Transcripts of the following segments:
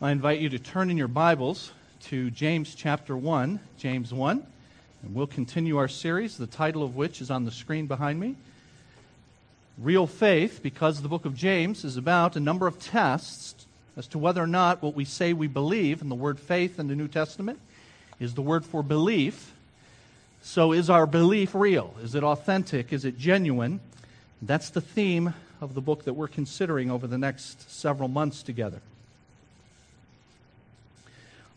I invite you to turn in your Bibles to James chapter 1, James 1, and we'll continue our series, the title of which is on the screen behind me. Real faith, because the book of James is about a number of tests as to whether or not what we say we believe, and the word faith in the New Testament is the word for belief. So, is our belief real? Is it authentic? Is it genuine? That's the theme of the book that we're considering over the next several months together.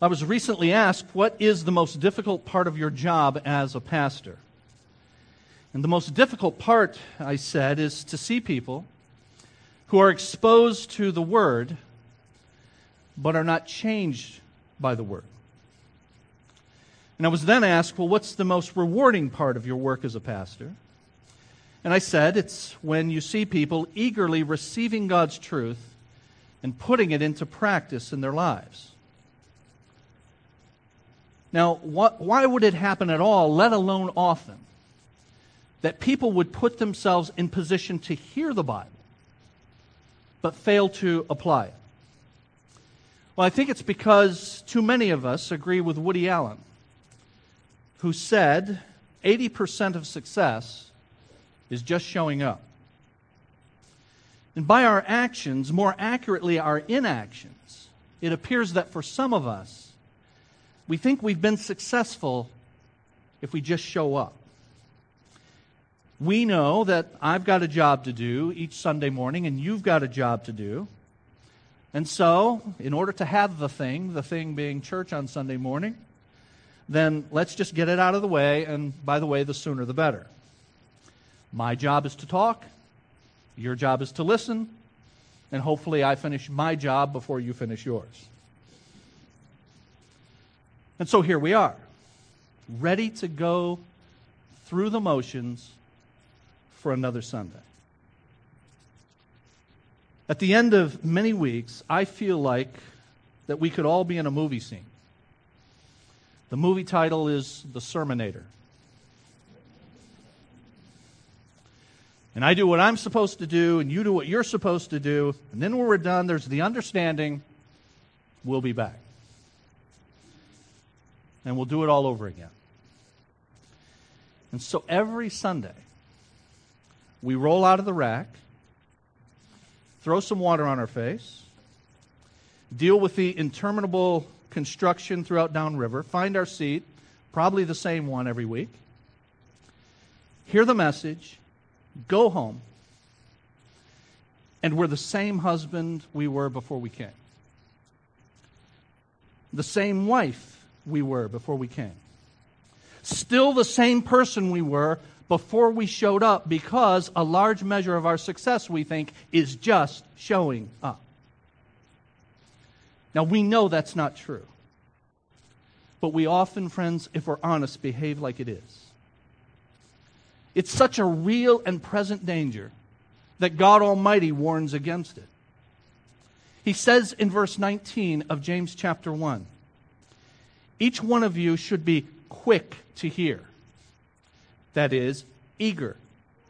I was recently asked, What is the most difficult part of your job as a pastor? And the most difficult part, I said, is to see people who are exposed to the Word but are not changed by the Word. And I was then asked, Well, what's the most rewarding part of your work as a pastor? And I said, It's when you see people eagerly receiving God's truth and putting it into practice in their lives. Now, why would it happen at all, let alone often, that people would put themselves in position to hear the Bible, but fail to apply it? Well, I think it's because too many of us agree with Woody Allen, who said 80% of success is just showing up. And by our actions, more accurately, our inactions, it appears that for some of us, we think we've been successful if we just show up. We know that I've got a job to do each Sunday morning, and you've got a job to do. And so, in order to have the thing, the thing being church on Sunday morning, then let's just get it out of the way, and by the way, the sooner the better. My job is to talk, your job is to listen, and hopefully I finish my job before you finish yours. And so here we are, ready to go through the motions for another Sunday. At the end of many weeks, I feel like that we could all be in a movie scene. The movie title is The Sermonator. And I do what I'm supposed to do, and you do what you're supposed to do. And then when we're done, there's the understanding we'll be back and we'll do it all over again. And so every Sunday, we roll out of the rack, throw some water on our face, deal with the interminable construction throughout downriver, find our seat, probably the same one every week, hear the message, go home, and we're the same husband we were before we came, the same wife we were before we came. Still the same person we were before we showed up because a large measure of our success, we think, is just showing up. Now, we know that's not true. But we often, friends, if we're honest, behave like it is. It's such a real and present danger that God Almighty warns against it. He says in verse 19 of James chapter 1 each one of you should be quick to hear. That is, eager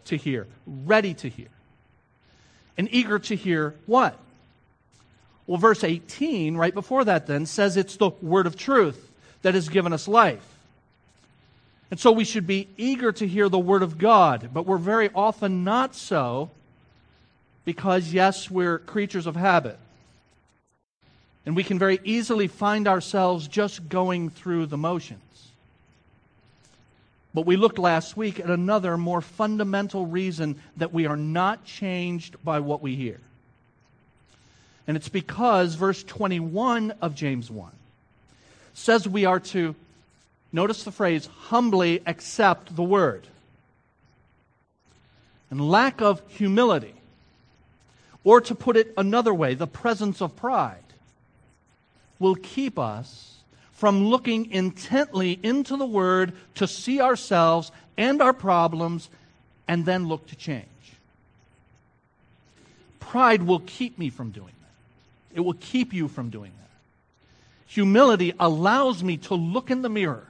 to hear, ready to hear. And eager to hear what? Well, verse 18, right before that, then, says it's the word of truth that has given us life. And so we should be eager to hear the word of God, but we're very often not so because, yes, we're creatures of habit. And we can very easily find ourselves just going through the motions. But we looked last week at another more fundamental reason that we are not changed by what we hear. And it's because verse 21 of James 1 says we are to, notice the phrase, humbly accept the word. And lack of humility, or to put it another way, the presence of pride, will keep us from looking intently into the Word to see ourselves and our problems and then look to change. Pride will keep me from doing that. It will keep you from doing that. Humility allows me to look in the mirror,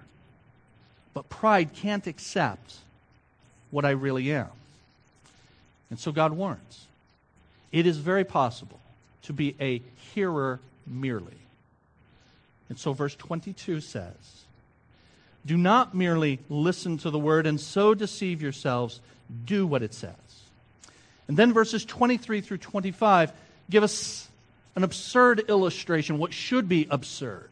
but pride can't accept what I really am. And so God warns it is very possible to be a hearer merely And so, verse 22 says, Do not merely listen to the word and so deceive yourselves, do what it says. And then verses 23 through 25 give us an absurd illustration, what should be absurd,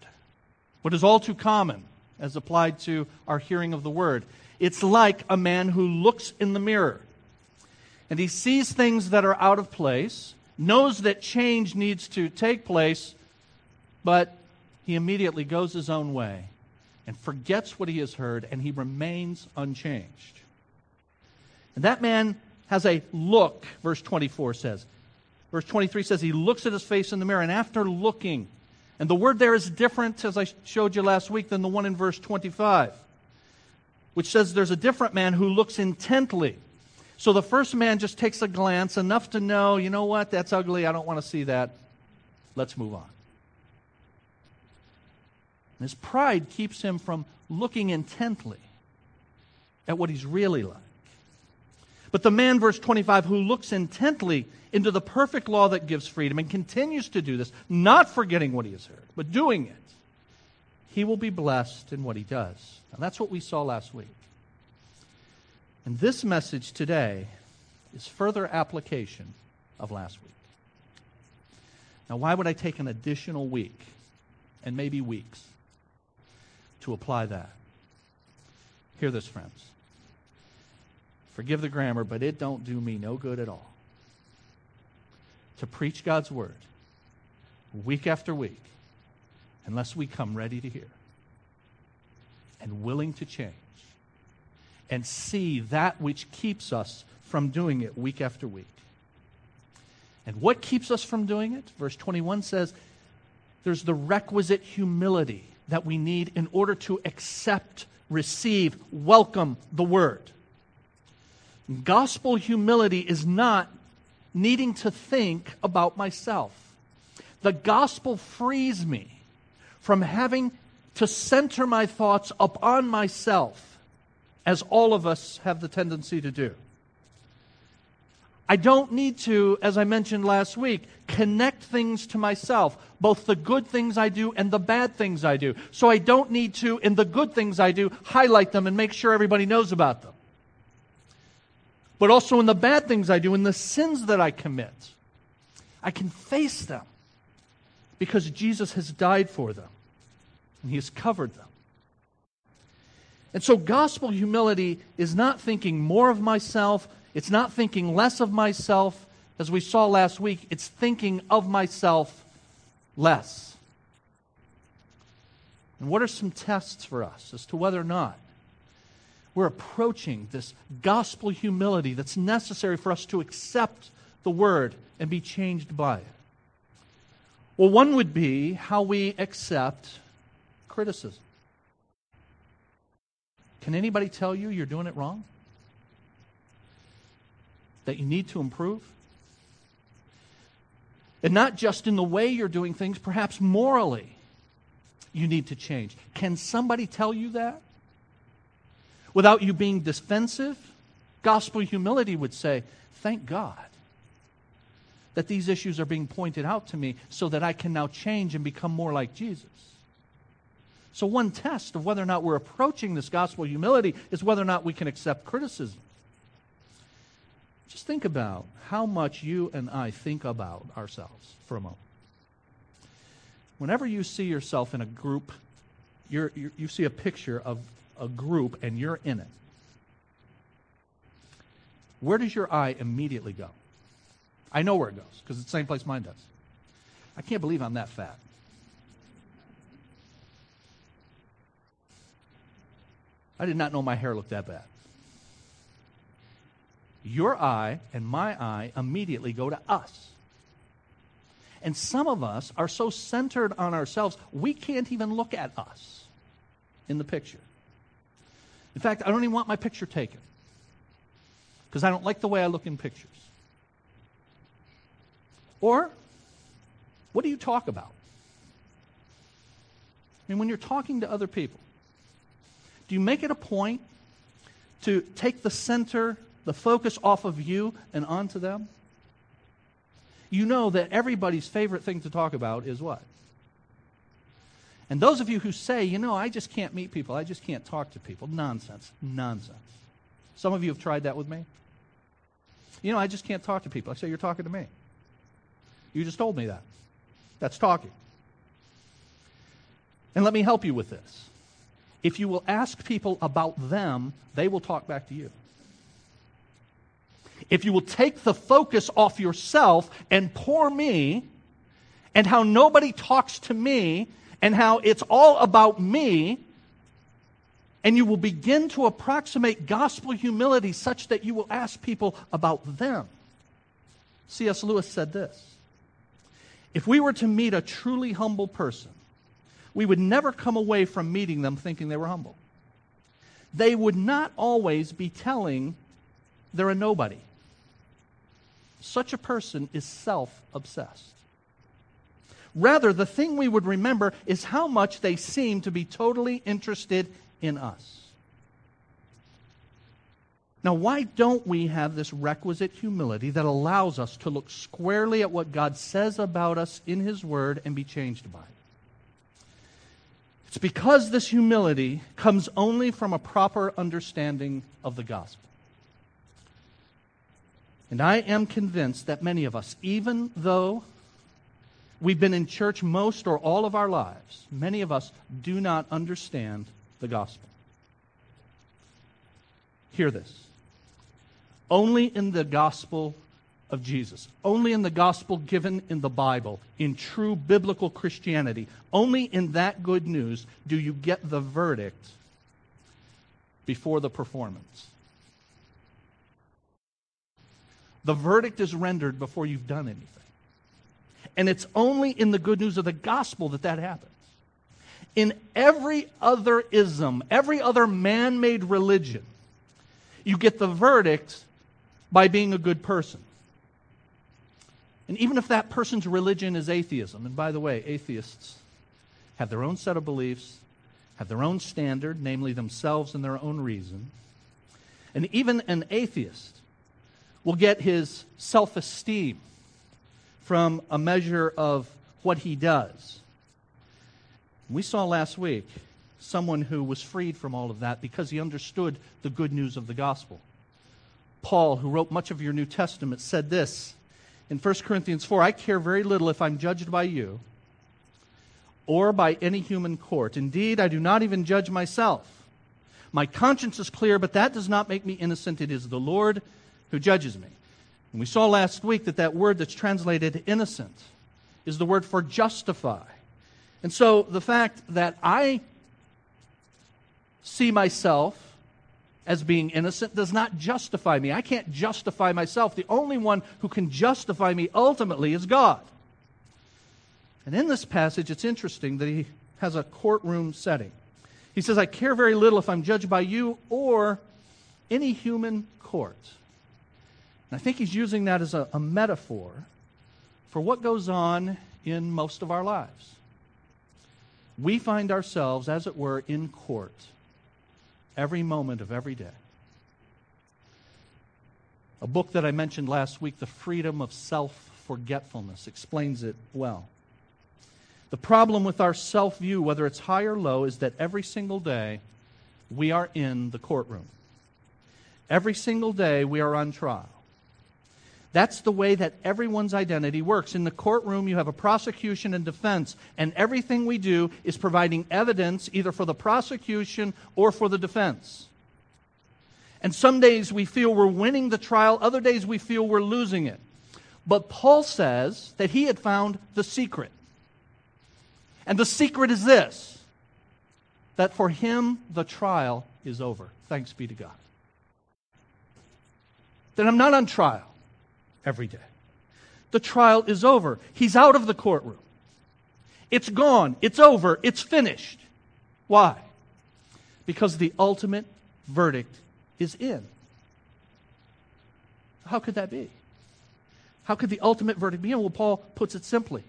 what is all too common as applied to our hearing of the word. It's like a man who looks in the mirror and he sees things that are out of place, knows that change needs to take place, but he immediately goes his own way and forgets what he has heard and he remains unchanged. And that man has a look, verse 24 says. Verse 23 says he looks at his face in the mirror, and after looking, and the word there is different, as I showed you last week, than the one in verse 25, which says there's a different man who looks intently. So the first man just takes a glance, enough to know, you know what, that's ugly, I don't want to see that. Let's move on. And his pride keeps him from looking intently at what he's really like. But the man, verse 25, who looks intently into the perfect law that gives freedom and continues to do this, not forgetting what he has heard, but doing it, he will be blessed in what he does. And that's what we saw last week. And this message today is further application of last week. Now, why would I take an additional week and maybe weeks to apply that? Hear this, friends. Forgive the grammar, but it don't do me no good at all. To preach God's word week after week unless we come ready to hear and willing to change and see that which keeps us from doing it week after week. And what keeps us from doing it? Verse 21 says there's the requisite humility that we need in order to accept, receive, welcome the word. Gospel humility is not needing to think about myself. The gospel frees me from having to center my thoughts upon myself, as all of us have the tendency to do. I don't need to, as I mentioned last week, connect things to myself, both the good things I do and the bad things I do. So I don't need to, in the good things I do, highlight them and make sure everybody knows about them but also in the bad things I do, in the sins that I commit. I can face them because Jesus has died for them and he has covered them. And so, gospel humility is not thinking more of myself, it's not thinking less of myself. As we saw last week, it's thinking of myself less. And what are some tests for us as to whether or not we're approaching this gospel humility that's necessary for us to accept the word and be changed by it. Well, one would be how we accept criticism. Can anybody tell you you're doing it wrong? That you need to improve? And not just in the way you're doing things, perhaps morally, you need to change. Can somebody tell you that? without you being defensive, gospel humility would say, Thank God that these issues are being pointed out to me so that I can now change and become more like Jesus. So, one test of whether or not we're approaching this gospel humility is whether or not we can accept criticism. Just think about how much you and I think about ourselves for a moment. Whenever you see yourself in a group, you're, you're, you see a picture of a group and you're in it, where does your eye immediately go? I know where it goes because it's the same place mine does. I can't believe I'm that fat. I did not know my hair looked that bad. Your eye and my eye immediately go to us. And some of us are so centered on ourselves, we can't even look at us in the picture. In fact, I don't even want my picture taken because I don't like the way I look in pictures. Or, what do you talk about? I mean, when you're talking to other people, do you make it a point to take the center, the focus off of you and onto them? You know that everybody's favorite thing to talk about is what? And those of you who say, you know, I just can't meet people, I just can't talk to people, nonsense. Nonsense. Some of you have tried that with me. You know, I just can't talk to people. I say, You're talking to me. You just told me that. That's talking. And let me help you with this. If you will ask people about them, they will talk back to you. If you will take the focus off yourself and poor me, and how nobody talks to me, and how it's all about me, and you will begin to approximate gospel humility such that you will ask people about them. C.S. Lewis said this If we were to meet a truly humble person, we would never come away from meeting them thinking they were humble. They would not always be telling they're a nobody. Such a person is self obsessed. Rather, the thing we would remember is how much they seem to be totally interested in us. Now, why don't we have this requisite humility that allows us to look squarely at what God says about us in His Word and be changed by it? It's because this humility comes only from a proper understanding of the gospel. And I am convinced that many of us, even though we've been in church most or all of our lives, many of us do not understand the gospel. Hear this. Only in the gospel of Jesus, only in the gospel given in the Bible, in true biblical Christianity, only in that good news do you get the verdict before the performance. The verdict is rendered before you've done anything. And it's only in the good news of the gospel that that happens. In every other ism, every other man made religion, you get the verdict by being a good person. And even if that person's religion is atheism, and by the way, atheists have their own set of beliefs, have their own standard, namely themselves and their own reason. And even an atheist will get his self esteem from a measure of what he does. We saw last week someone who was freed from all of that because he understood the good news of the gospel. Paul, who wrote much of your New Testament, said this in 1 Corinthians 4 I care very little if I'm judged by you or by any human court. Indeed, I do not even judge myself. My conscience is clear, but that does not make me innocent. It is the Lord who judges me. And we saw last week that that word that's translated innocent is the word for justify. And so the fact that I see myself as being innocent does not justify me. I can't justify myself. The only one who can justify me ultimately is God. And in this passage, it's interesting that he has a courtroom setting. He says, I care very little if I'm judged by you or any human court. And I think he's using that as a, a metaphor for what goes on in most of our lives we find ourselves, as it were, in court every moment of every day. A book that I mentioned last week, The Freedom of Self Forgetfulness, explains it well. The problem with our self view, whether it's high or low, is that every single day we are in the courtroom. Every single day we are on trial. That's the way that everyone's identity works. In the courtroom, you have a prosecution and defense, and everything we do is providing evidence either for the prosecution or for the defense. And some days we feel we're winning the trial, other days we feel we're losing it. But Paul says that he had found the secret. And the secret is this that for him the trial is over. Thanks be to God. That I'm not on trial every day. The trial is over. He's out of the courtroom. It's gone. It's over. It's finished. Why? Because the ultimate verdict is in. How could that be? How could the ultimate verdict be in? Well, Paul puts it simply.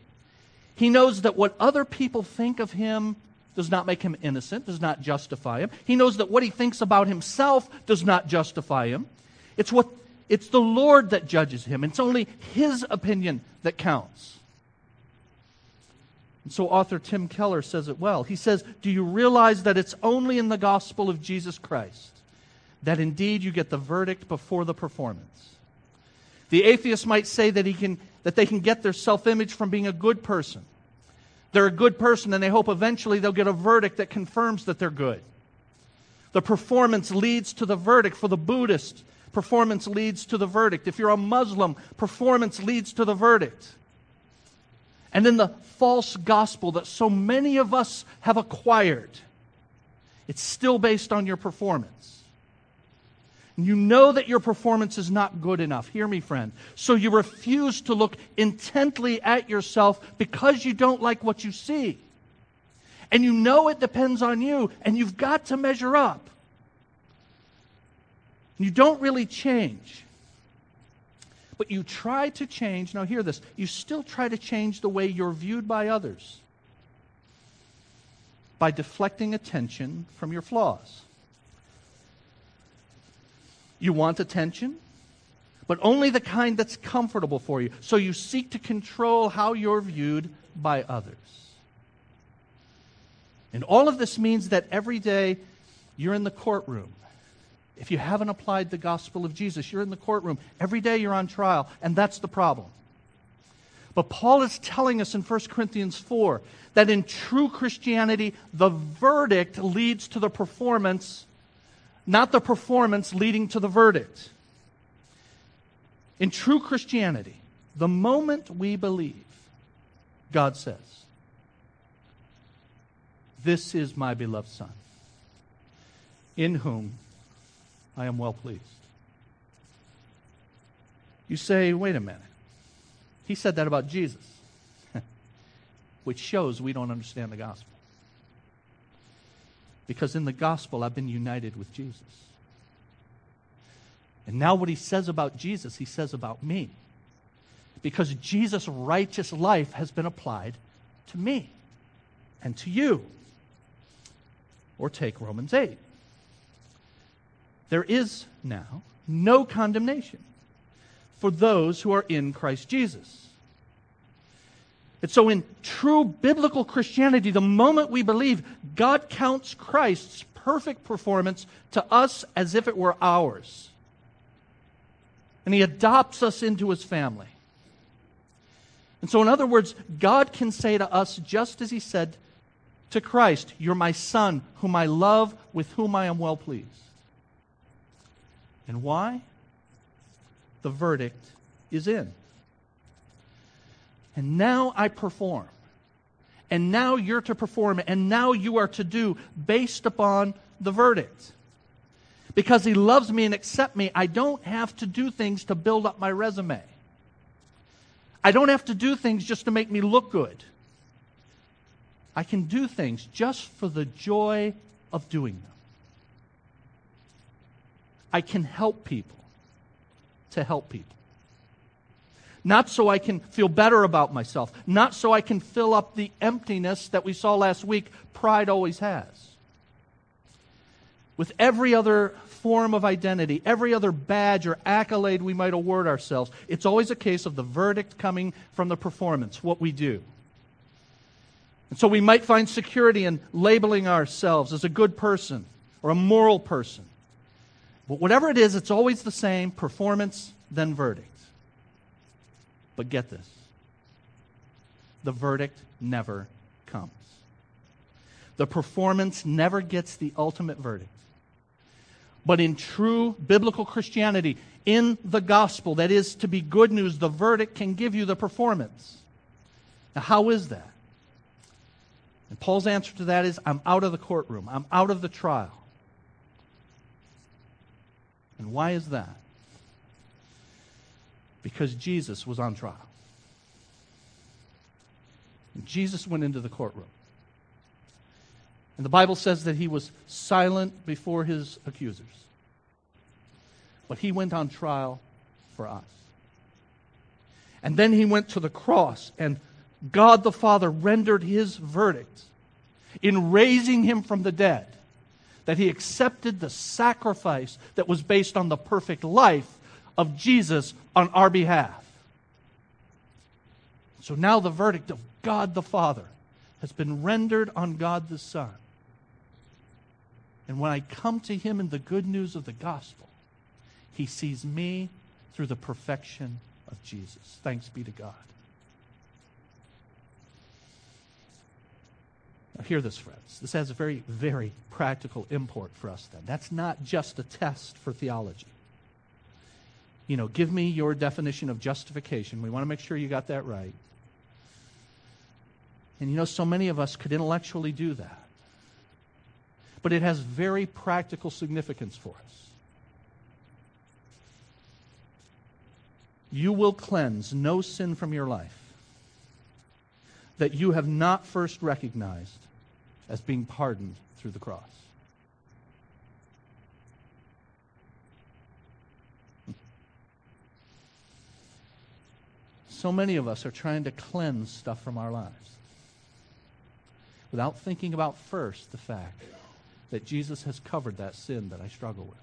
He knows that what other people think of him does not make him innocent, does not justify him. He knows that what he thinks about himself does not justify him. It's what it's the Lord that judges him. It's only his opinion that counts. And so, author Tim Keller says it well. He says, Do you realize that it's only in the gospel of Jesus Christ that indeed you get the verdict before the performance? The atheist might say that, he can, that they can get their self image from being a good person. They're a good person, and they hope eventually they'll get a verdict that confirms that they're good. The performance leads to the verdict for the Buddhist. Performance leads to the verdict. If you're a Muslim, performance leads to the verdict. And then the false gospel that so many of us have acquired, it's still based on your performance. You know that your performance is not good enough. Hear me, friend. So you refuse to look intently at yourself because you don't like what you see. And you know it depends on you, and you've got to measure up. You don't really change. But you try to change. Now, hear this. You still try to change the way you're viewed by others by deflecting attention from your flaws. You want attention, but only the kind that's comfortable for you. So you seek to control how you're viewed by others. And all of this means that every day you're in the courtroom. If you haven't applied the gospel of Jesus, you're in the courtroom. Every day you're on trial, and that's the problem. But Paul is telling us in 1 Corinthians 4 that in true Christianity, the verdict leads to the performance not the performance leading to the verdict. In true Christianity, the moment we believe, God says, This is my beloved Son, in whom I am well pleased. You say, wait a minute. He said that about Jesus, which shows we don't understand the gospel. Because in the gospel, I've been united with Jesus. And now, what he says about Jesus, he says about me. Because Jesus' righteous life has been applied to me and to you. Or take Romans 8. There is now no condemnation for those who are in Christ Jesus. And so, in true biblical Christianity, the moment we believe, God counts Christ's perfect performance to us as if it were ours. And He adopts us into His family. And so, in other words, God can say to us, just as He said to Christ, You're my Son, whom I love, with whom I am well pleased. And why? The verdict is in. And now I perform. And now you're to perform. And now you are to do based upon the verdict. Because he loves me and accepts me, I don't have to do things to build up my resume. I don't have to do things just to make me look good. I can do things just for the joy of doing them. I can help people to help people. Not so I can feel better about myself. Not so I can fill up the emptiness that we saw last week pride always has. With every other form of identity, every other badge or accolade we might award ourselves, it's always a case of the verdict coming from the performance, what we do. And so we might find security in labeling ourselves as a good person or a moral person. But whatever it is, it's always the same performance, then verdict. But get this the verdict never comes. The performance never gets the ultimate verdict. But in true biblical Christianity, in the gospel, that is to be good news, the verdict can give you the performance. Now, how is that? And Paul's answer to that is I'm out of the courtroom, I'm out of the trial. And why is that? because Jesus was on trial. And Jesus went into the courtroom. And the Bible says that he was silent before his accusers. But he went on trial for us. And then he went to the cross, and God the Father rendered his verdict in raising him from the dead that he accepted the sacrifice that was based on the perfect life of Jesus on our behalf. So now the verdict of God the Father has been rendered on God the Son. And when I come to him in the good news of the gospel, he sees me through the perfection of Jesus. Thanks be to God. Hear this, friends. This has a very, very practical import for us then. That's not just a test for theology. You know, give me your definition of justification. We want to make sure you got that right. And you know, so many of us could intellectually do that. But it has very practical significance for us. You will cleanse no sin from your life that you have not first recognized as being pardoned through the cross. So many of us are trying to cleanse stuff from our lives without thinking about first the fact that Jesus has covered that sin that I struggle with.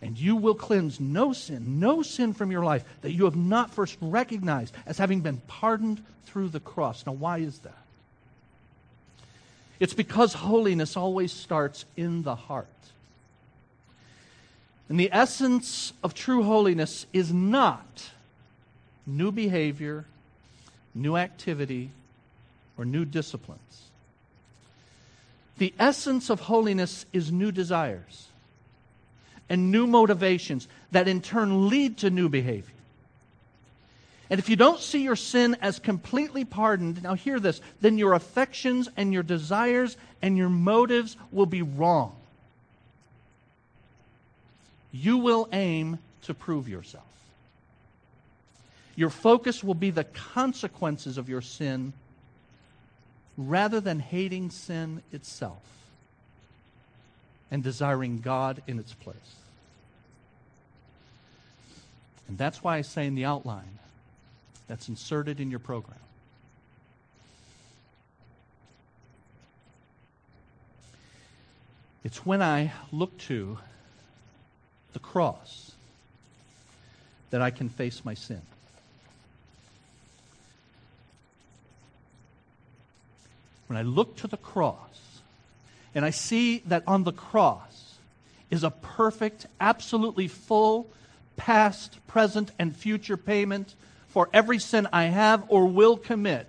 And you will cleanse no sin, no sin from your life that you have not first recognized as having been pardoned through the cross. Now, why is that? It's because holiness always starts in the heart. And the essence of true holiness is not new behavior, new activity, or new disciplines. The essence of holiness is new desires and new motivations that in turn lead to new behavior. And if you don't see your sin as completely pardoned, now hear this, then your affections and your desires and your motives will be wrong. You will aim to prove yourself. Your focus will be the consequences of your sin rather than hating sin itself and desiring God in its place. And that's why I say in the outline that's inserted in your program. It's when I look to the cross that I can face my sin. when I look to the cross and I see that on the cross is a perfect, absolutely full, past, present, and future payment for every sin I have or will commit,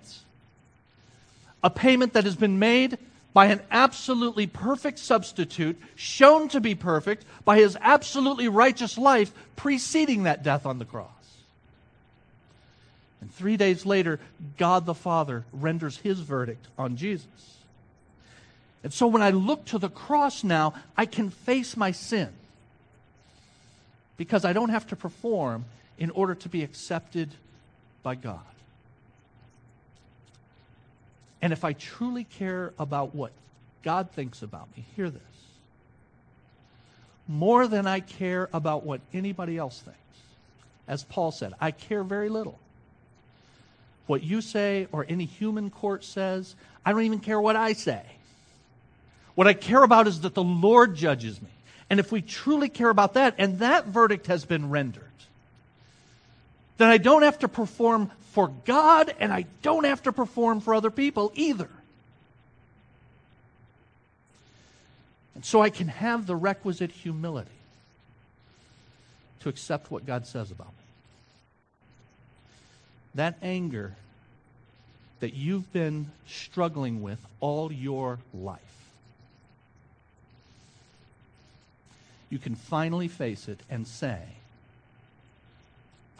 a payment that has been made by an absolutely perfect substitute, shown to be perfect by his absolutely righteous life preceding that death on the cross. And three days later, God the Father renders his verdict on Jesus. And so when I look to the cross now, I can face my sin because I don't have to perform in order to be accepted by God. And if I truly care about what God thinks about me, hear this. More than I care about what anybody else thinks. As Paul said, I care very little what you say or any human court says. I don't even care what I say. What I care about is that the Lord judges me. And if we truly care about that, and that verdict has been rendered, then I don't have to perform for God and I don't have to perform for other people either. And so I can have the requisite humility to accept what God says about me that anger that you've been struggling with all your life. You can finally face it and say,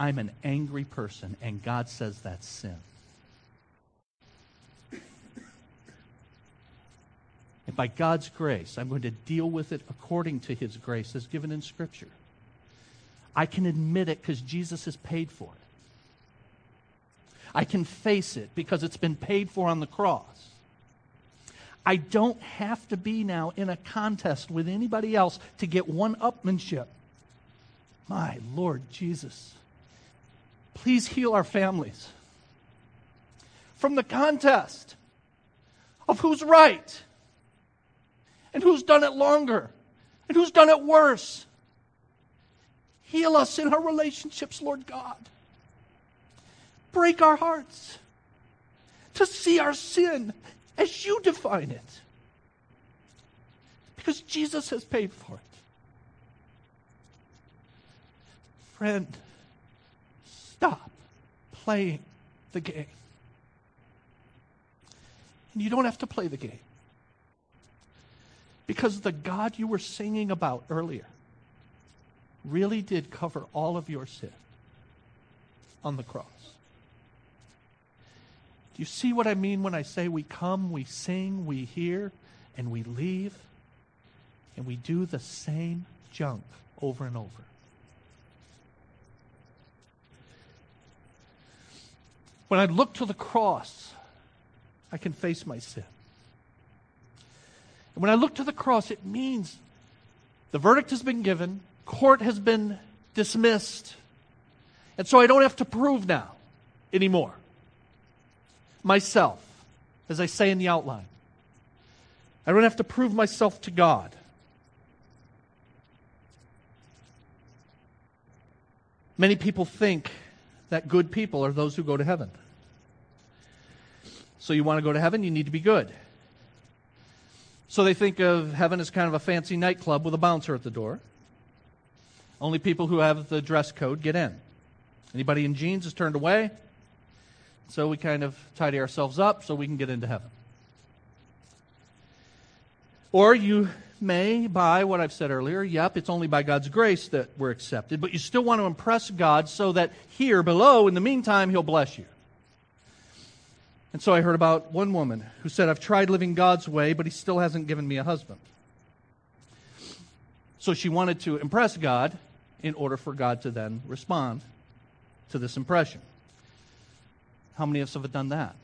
I'm an angry person, and God says that's sin. And by God's grace, I'm going to deal with it according to His grace as given in Scripture. I can admit it because Jesus has paid for it. I can face it because it's been paid for on the cross. I don't have to be now in a contest with anybody else to get one upmanship. My Lord Jesus, please heal our families from the contest of who's right and who's done it longer and who's done it worse. Heal us in our relationships, Lord God break our hearts. to see our sin as you define it. Because Jesus has paid for it. Friend, stop playing the game. And you don't have to play the game. Because the God you were singing about earlier really did cover all of your sin on the cross. Do you see what I mean when I say we come, we sing, we hear, and we leave, and we do the same junk over and over? When I look to the cross, I can face my sin. And when I look to the cross, it means the verdict has been given, court has been dismissed, and so I don't have to prove now anymore myself, as I say in the outline. I don't have to prove myself to God. Many people think that good people are those who go to heaven. So you want to go to heaven, you need to be good. So they think of heaven as kind of a fancy nightclub with a bouncer at the door. Only people who have the dress code get in. Anybody in jeans is turned away. So we kind of tidy ourselves up so we can get into heaven. Or you may by what I've said earlier. Yep, it's only by God's grace that we're accepted, but you still want to impress God so that here below, in the meantime, He'll bless you. And so I heard about one woman who said, I've tried living God's way, but He still hasn't given me a husband. So she wanted to impress God in order for God to then respond to this impression. How many of us have done that?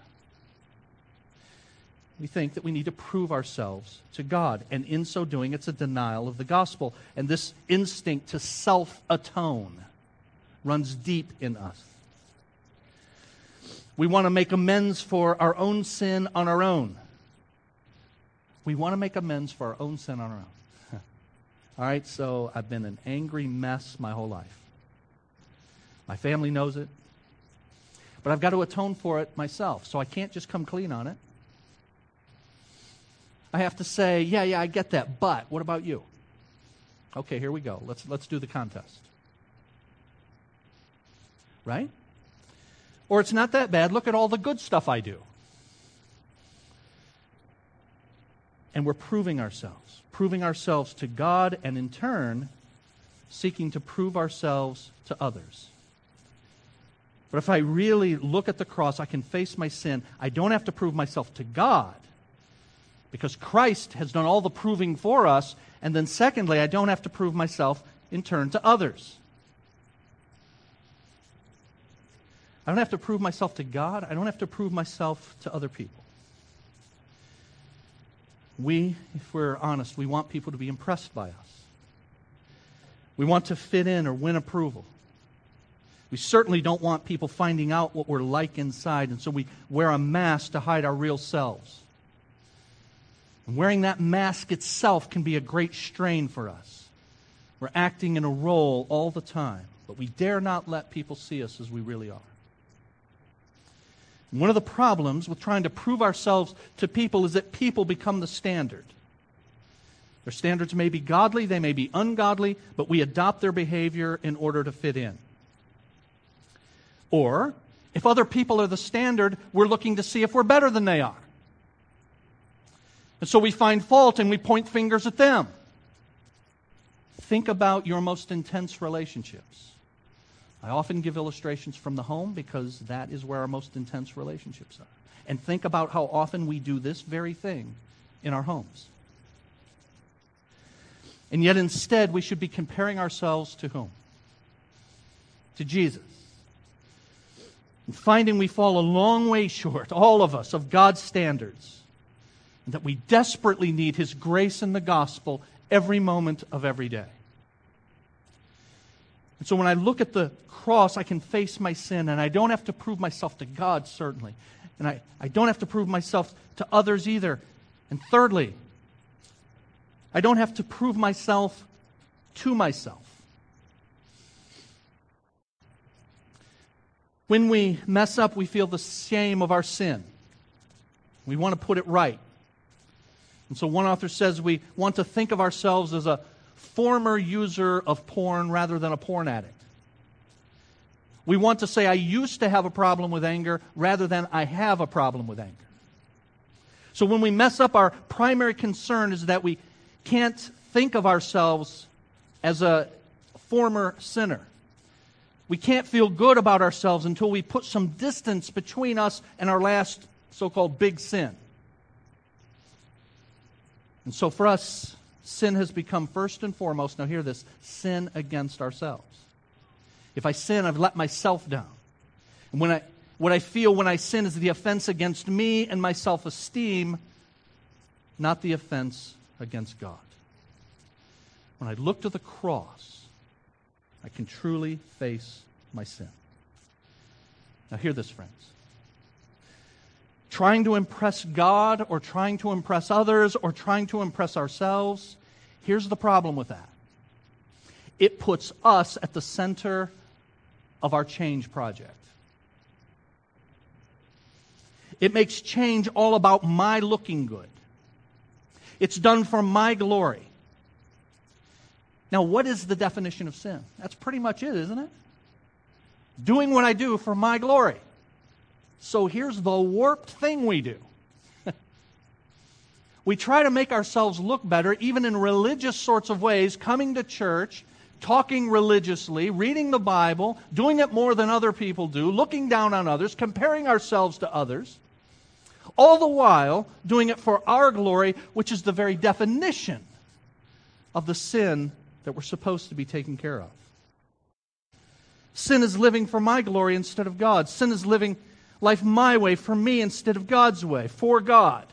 We think that we need to prove ourselves to God, and in so doing, it's a denial of the gospel. And this instinct to self atone runs deep in us. We want to make amends for our own sin on our own. We want to make amends for our own sin on our own. All right, so I've been an angry mess my whole life. My family knows it. But I've got to atone for it myself, so I can't just come clean on it. I have to say, yeah, yeah, I get that, but what about you? Okay, here we go. Let's, let's do the contest. Right? Or it's not that bad. Look at all the good stuff I do. And we're proving ourselves, proving ourselves to God, and in turn, seeking to prove ourselves to others. But if I really look at the cross, I can face my sin. I don't have to prove myself to God because Christ has done all the proving for us. And then, secondly, I don't have to prove myself in turn to others. I don't have to prove myself to God. I don't have to prove myself to other people. We, if we're honest, we want people to be impressed by us. We want to fit in or win approval. We certainly don't want people finding out what we're like inside, and so we wear a mask to hide our real selves. And wearing that mask itself can be a great strain for us. We're acting in a role all the time, but we dare not let people see us as we really are. One of the problems with trying to prove ourselves to people is that people become the standard. Their standards may be godly, they may be ungodly, but we adopt their behavior in order to fit in. Or, if other people are the standard, we're looking to see if we're better than they are. And so we find fault and we point fingers at them. Think about your most intense relationships. I often give illustrations from the home because that is where our most intense relationships are. And think about how often we do this very thing in our homes. And yet, instead, we should be comparing ourselves to whom? To Jesus and finding we fall a long way short, all of us, of God's standards, and that we desperately need His grace and the gospel every moment of every day. And so when I look at the cross, I can face my sin, and I don't have to prove myself to God, certainly. And I, I don't have to prove myself to others either. And thirdly, I don't have to prove myself to myself. When we mess up, we feel the shame of our sin. We want to put it right. And so one author says we want to think of ourselves as a former user of porn rather than a porn addict. We want to say, I used to have a problem with anger rather than I have a problem with anger. So when we mess up, our primary concern is that we can't think of ourselves as a former sinner. We can't feel good about ourselves until we put some distance between us and our last so called big sin. And so for us, sin has become first and foremost, now hear this, sin against ourselves. If I sin, I've let myself down. And when I, what I feel when I sin is the offense against me and my self esteem, not the offense against God. When I look to the cross, I can truly face my sin. Now, hear this, friends. Trying to impress God or trying to impress others or trying to impress ourselves, here's the problem with that it puts us at the center of our change project. It makes change all about my looking good. It's done for my glory. Now, what is the definition of sin? That's pretty much it, isn't it? Doing what I do for my glory. So here's the warped thing we do. We try to make ourselves look better, even in religious sorts of ways, coming to church, talking religiously, reading the Bible, doing it more than other people do, looking down on others, comparing ourselves to others, all the while doing it for our glory, which is the very definition of the sin that we're supposed to be taking care of. Sin is living for my glory instead of God. Sin is living life my way for me instead of God's way, for God.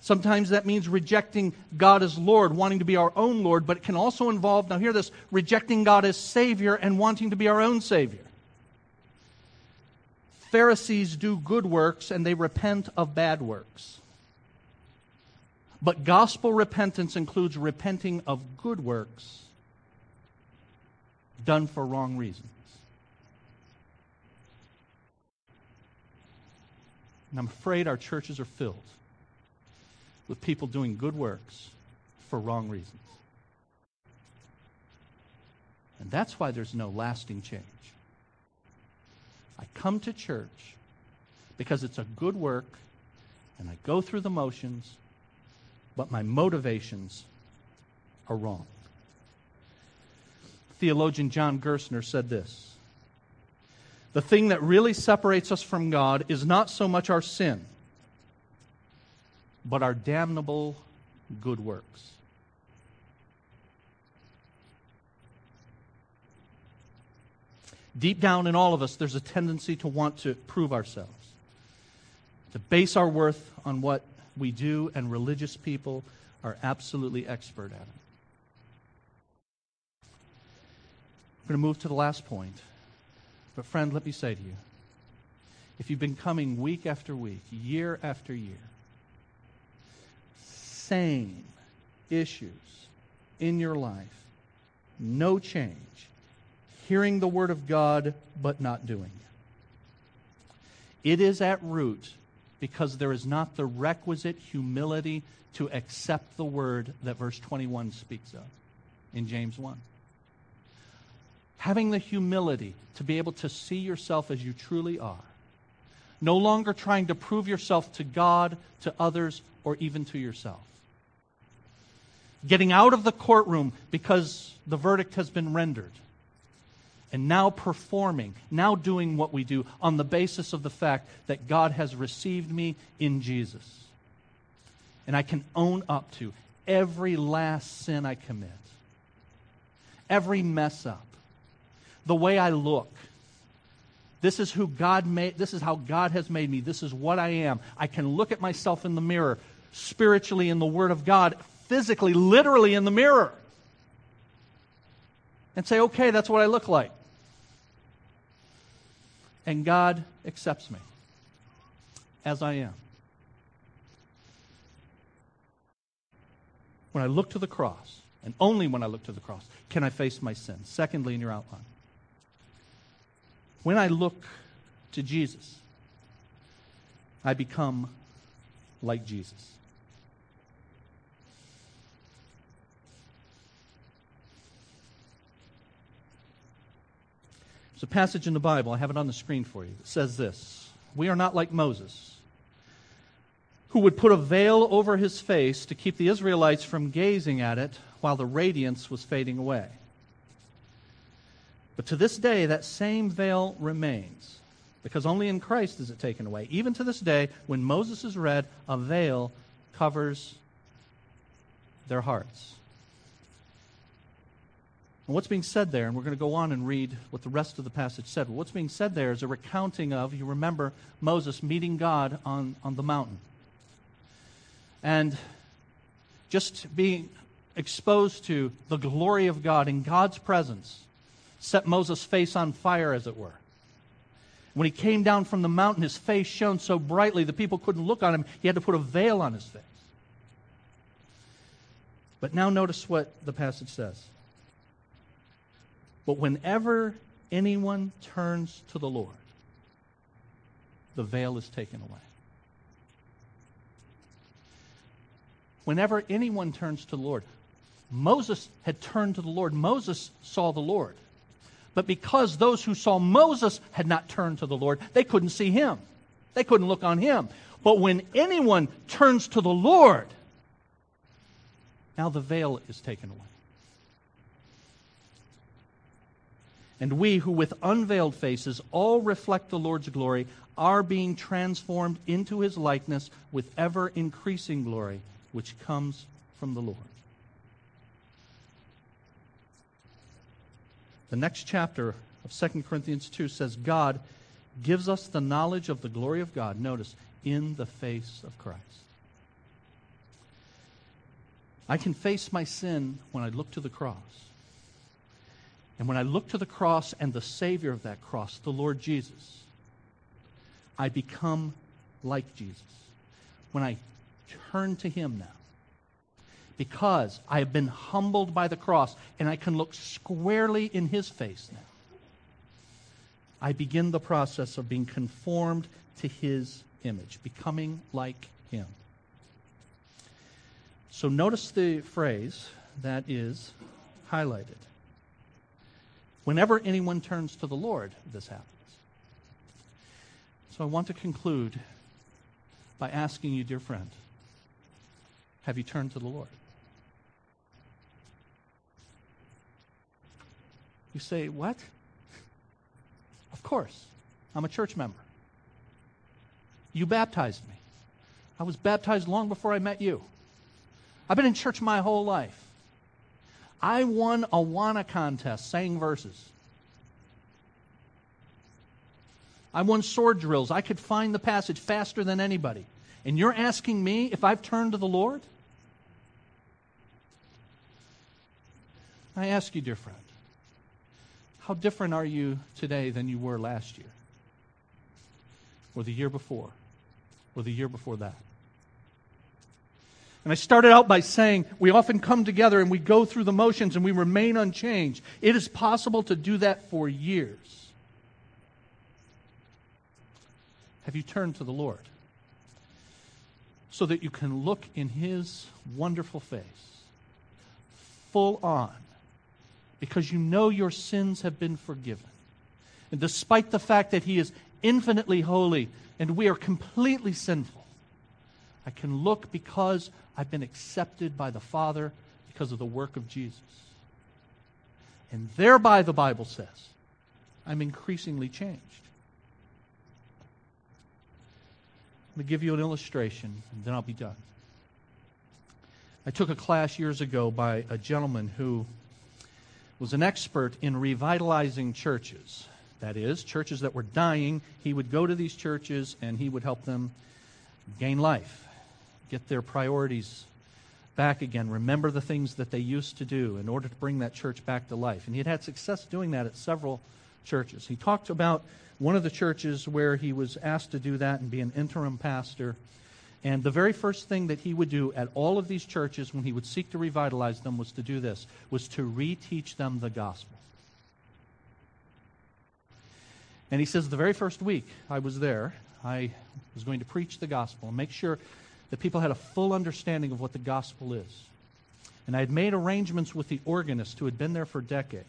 Sometimes that means rejecting God as Lord, wanting to be our own Lord, but it can also involve, now hear this, rejecting God as Savior and wanting to be our own Savior. Pharisees do good works and they repent of bad works. But gospel repentance includes repenting of good works done for wrong reasons. And I'm afraid our churches are filled with people doing good works for wrong reasons. And that's why there's no lasting change. I come to church because it's a good work and I go through the motions but my motivations are wrong. Theologian John Gerstner said this The thing that really separates us from God is not so much our sin, but our damnable good works. Deep down in all of us, there's a tendency to want to prove ourselves, to base our worth on what we do, and religious people are absolutely expert at it. I'm going to move to the last point. But, friend, let me say to you if you've been coming week after week, year after year, same issues in your life, no change, hearing the Word of God but not doing it. It is at root because there is not the requisite humility to accept the word that verse 21 speaks of in James 1. Having the humility to be able to see yourself as you truly are. No longer trying to prove yourself to God, to others, or even to yourself. Getting out of the courtroom because the verdict has been rendered and now performing, now doing what we do on the basis of the fact that God has received me in Jesus. And I can own up to every last sin I commit, every mess up, the way I look. This is who God made, this is how God has made me. This is what I am. I can look at myself in the mirror, spiritually in the Word of God, physically, literally in the mirror and say, okay, that's what I look like. And God accepts me as I am. When I look to the cross, and only when I look to the cross, can I face my sin. Secondly, in your outline, when I look to Jesus, I become like Jesus. There's a passage in the Bible, I have it on the screen for you, that says this We are not like Moses, who would put a veil over his face to keep the Israelites from gazing at it while the radiance was fading away. But to this day, that same veil remains, because only in Christ is it taken away. Even to this day, when Moses is read, a veil covers their hearts. And what's being said there, and we're going to go on and read what the rest of the passage said. What's being said there is a recounting of, you remember, Moses meeting God on, on the mountain. And just being exposed to the glory of God in God's presence set Moses' face on fire, as it were. When he came down from the mountain, his face shone so brightly the people couldn't look on him. He had to put a veil on his face. But now notice what the passage says. But whenever anyone turns to the Lord, the veil is taken away. Whenever anyone turns to the Lord, Moses had turned to the Lord. Moses saw the Lord. But because those who saw Moses had not turned to the Lord, they couldn't see him. They couldn't look on him. But when anyone turns to the Lord, now the veil is taken away. And we who with unveiled faces all reflect the Lord's glory are being transformed into his likeness with ever increasing glory, which comes from the Lord. The next chapter of 2 Corinthians 2 says, God gives us the knowledge of the glory of God, notice, in the face of Christ. I can face my sin when I look to the cross. And when I look to the cross and the Savior of that cross, the Lord Jesus, I become like Jesus. When I turn to Him now, because I have been humbled by the cross and I can look squarely in His face now, I begin the process of being conformed to His image, becoming like Him. So notice the phrase that is highlighted. Whenever anyone turns to the Lord, this happens. So I want to conclude by asking you, dear friend, have you turned to the Lord? You say, What? Of course. I'm a church member. You baptized me. I was baptized long before I met you. I've been in church my whole life. I won a Awana contest saying verses. I won sword drills. I could find the passage faster than anybody. And you're asking me if I've turned to the Lord? I ask you, dear friend, how different are you today than you were last year? Or the year before? Or the year before that? And I started out by saying we often come together and we go through the motions and we remain unchanged. It is possible to do that for years. Have you turned to the Lord? So that you can look in His wonderful face, full on, because you know your sins have been forgiven. And despite the fact that He is infinitely holy and we are completely sinful, I can look because I've been accepted by the Father because of the work of Jesus. And thereby, the Bible says, I'm increasingly changed. Let me give you an illustration, and then I'll be done. I took a class years ago by a gentleman who was an expert in revitalizing churches. That is, churches that were dying. He would go to these churches and he would help them gain life get their priorities back again, remember the things that they used to do in order to bring that church back to life. And he had had success doing that at several churches. He talked about one of the churches where he was asked to do that and be an interim pastor. And the very first thing that he would do at all of these churches when he would seek to revitalize them was to do this, was to reteach them the gospel. And he says the very first week I was there, I was going to preach the gospel and make sure that people had a full understanding of what the gospel is. And I had made arrangements with the organist who had been there for decades.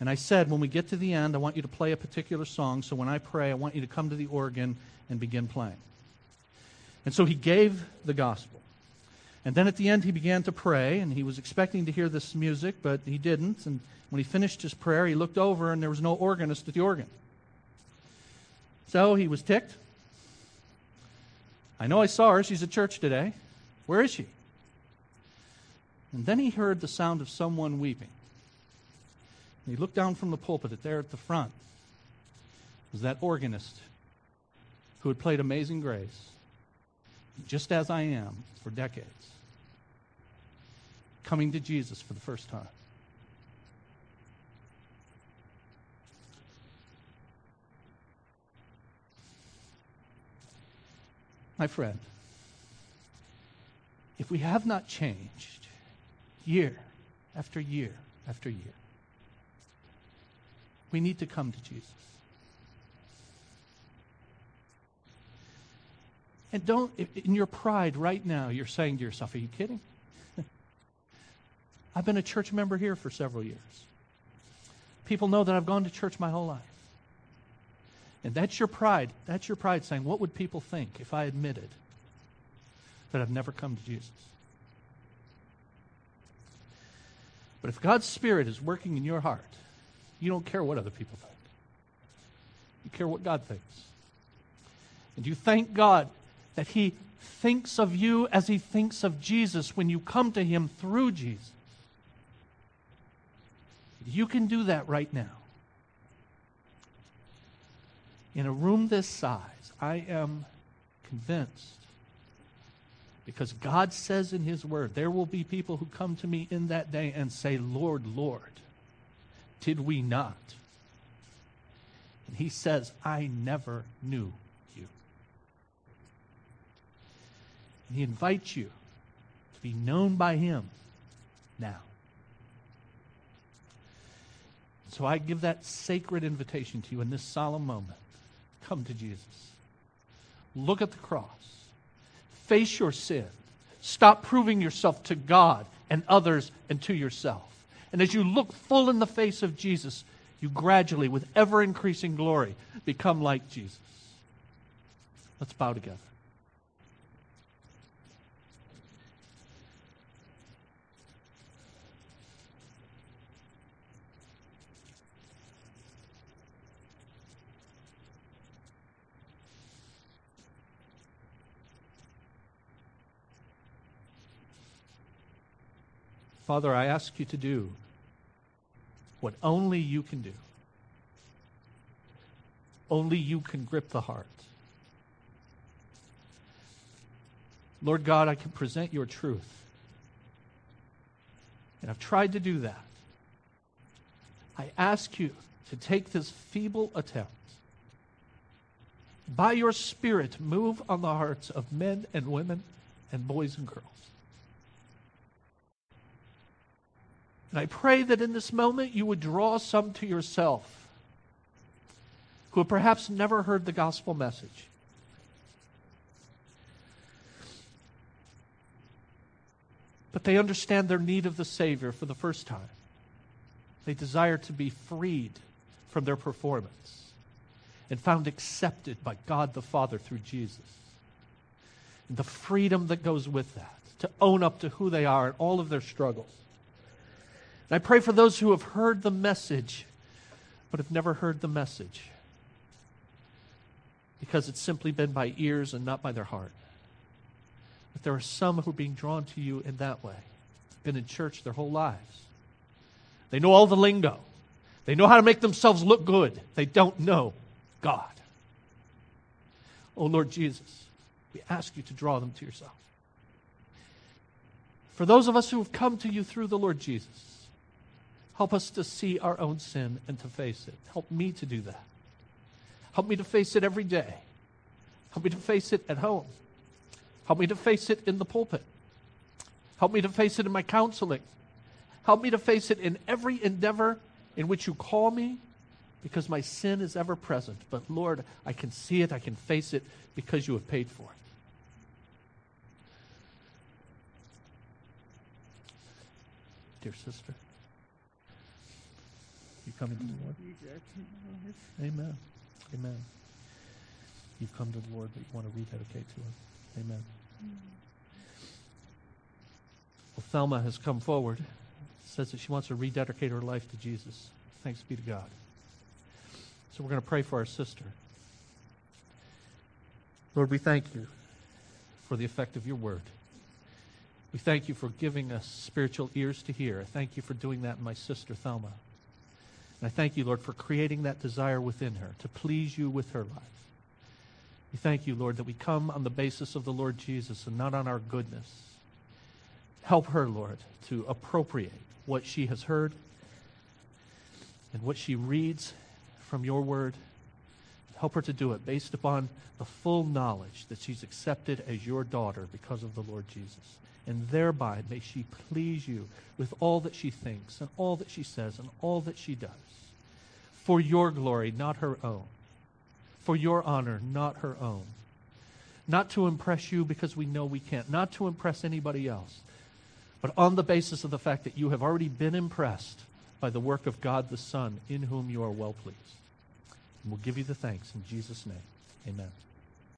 And I said, when we get to the end, I want you to play a particular song. So when I pray, I want you to come to the organ and begin playing. And so he gave the gospel. And then at the end, he began to pray, and he was expecting to hear this music, but he didn't. And when he finished his prayer, he looked over, and there was no organist at the organ. So he was ticked. I know I saw her. She's at church today. Where is she? And then he heard the sound of someone weeping. And he looked down from the pulpit there at the front. It was that organist who had played Amazing Grace, just as I am for decades, coming to Jesus for the first time. My friend, if we have not changed year after year after year, we need to come to Jesus. And don't, in your pride right now, you're saying to yourself, Are you kidding? I've been a church member here for several years. People know that I've gone to church my whole life. And that's your pride. That's your pride saying, What would people think if I admitted that I've never come to Jesus? But if God's Spirit is working in your heart, you don't care what other people think. You care what God thinks. And you thank God that He thinks of you as He thinks of Jesus when you come to Him through Jesus. You can do that right now. In a room this size, I am convinced because God says in His Word, there will be people who come to me in that day and say, Lord, Lord. Did we not? And he says, I never knew you. And he invites you to be known by him now. So I give that sacred invitation to you in this solemn moment. Come to Jesus. Look at the cross. Face your sin. Stop proving yourself to God and others and to yourself. And as you look full in the face of Jesus, you gradually, with ever increasing glory, become like Jesus. Let's bow together. Father, I ask you to do what only you can do. Only you can grip the heart. Lord God, I can present your truth. And I've tried to do that. I ask you to take this feeble attempt. By your Spirit, move on the hearts of men and women and boys and girls. And I pray that in this moment you would draw some to yourself who have perhaps never heard the gospel message. But they understand their need of the Savior for the first time. They desire to be freed from their performance and found accepted by God the Father through Jesus. And the freedom that goes with that, to own up to who they are and all of their struggles. I pray for those who have heard the message, but have never heard the message because it's simply been by ears and not by their heart. But there are some who are being drawn to you in that way, been in church their whole lives. They know all the lingo, they know how to make themselves look good. They don't know God. Oh, Lord Jesus, we ask you to draw them to yourself. For those of us who have come to you through the Lord Jesus, Help us to see our own sin and to face it. Help me to do that. Help me to face it every day. Help me to face it at home. Help me to face it in the pulpit. Help me to face it in my counseling. Help me to face it in every endeavor in which you call me because my sin is ever present. But Lord, I can see it, I can face it because you have paid for it. Dear sister, you coming to the Lord? Amen. Amen. You've come to the Lord, but you want to rededicate to Him. Amen. Well, Thelma has come forward, says that she wants to rededicate her life to Jesus. Thanks be to God. So we're going to pray for our sister. Lord, we thank you for the effect of your word. We thank you for giving us spiritual ears to hear. I thank you for doing that in my sister Thelma. And I thank you, Lord, for creating that desire within her to please you with her life. We thank you, Lord, that we come on the basis of the Lord Jesus and not on our goodness. Help her, Lord, to appropriate what she has heard and what she reads from your word. Help her to do it based upon the full knowledge that she's accepted as your daughter because of the Lord Jesus. And thereby may she please you with all that she thinks and all that she says and all that she does. For your glory, not her own. For your honor, not her own. Not to impress you because we know we can't. Not to impress anybody else. But on the basis of the fact that you have already been impressed by the work of God the Son, in whom you are well pleased. And we'll give you the thanks in Jesus' name. Amen.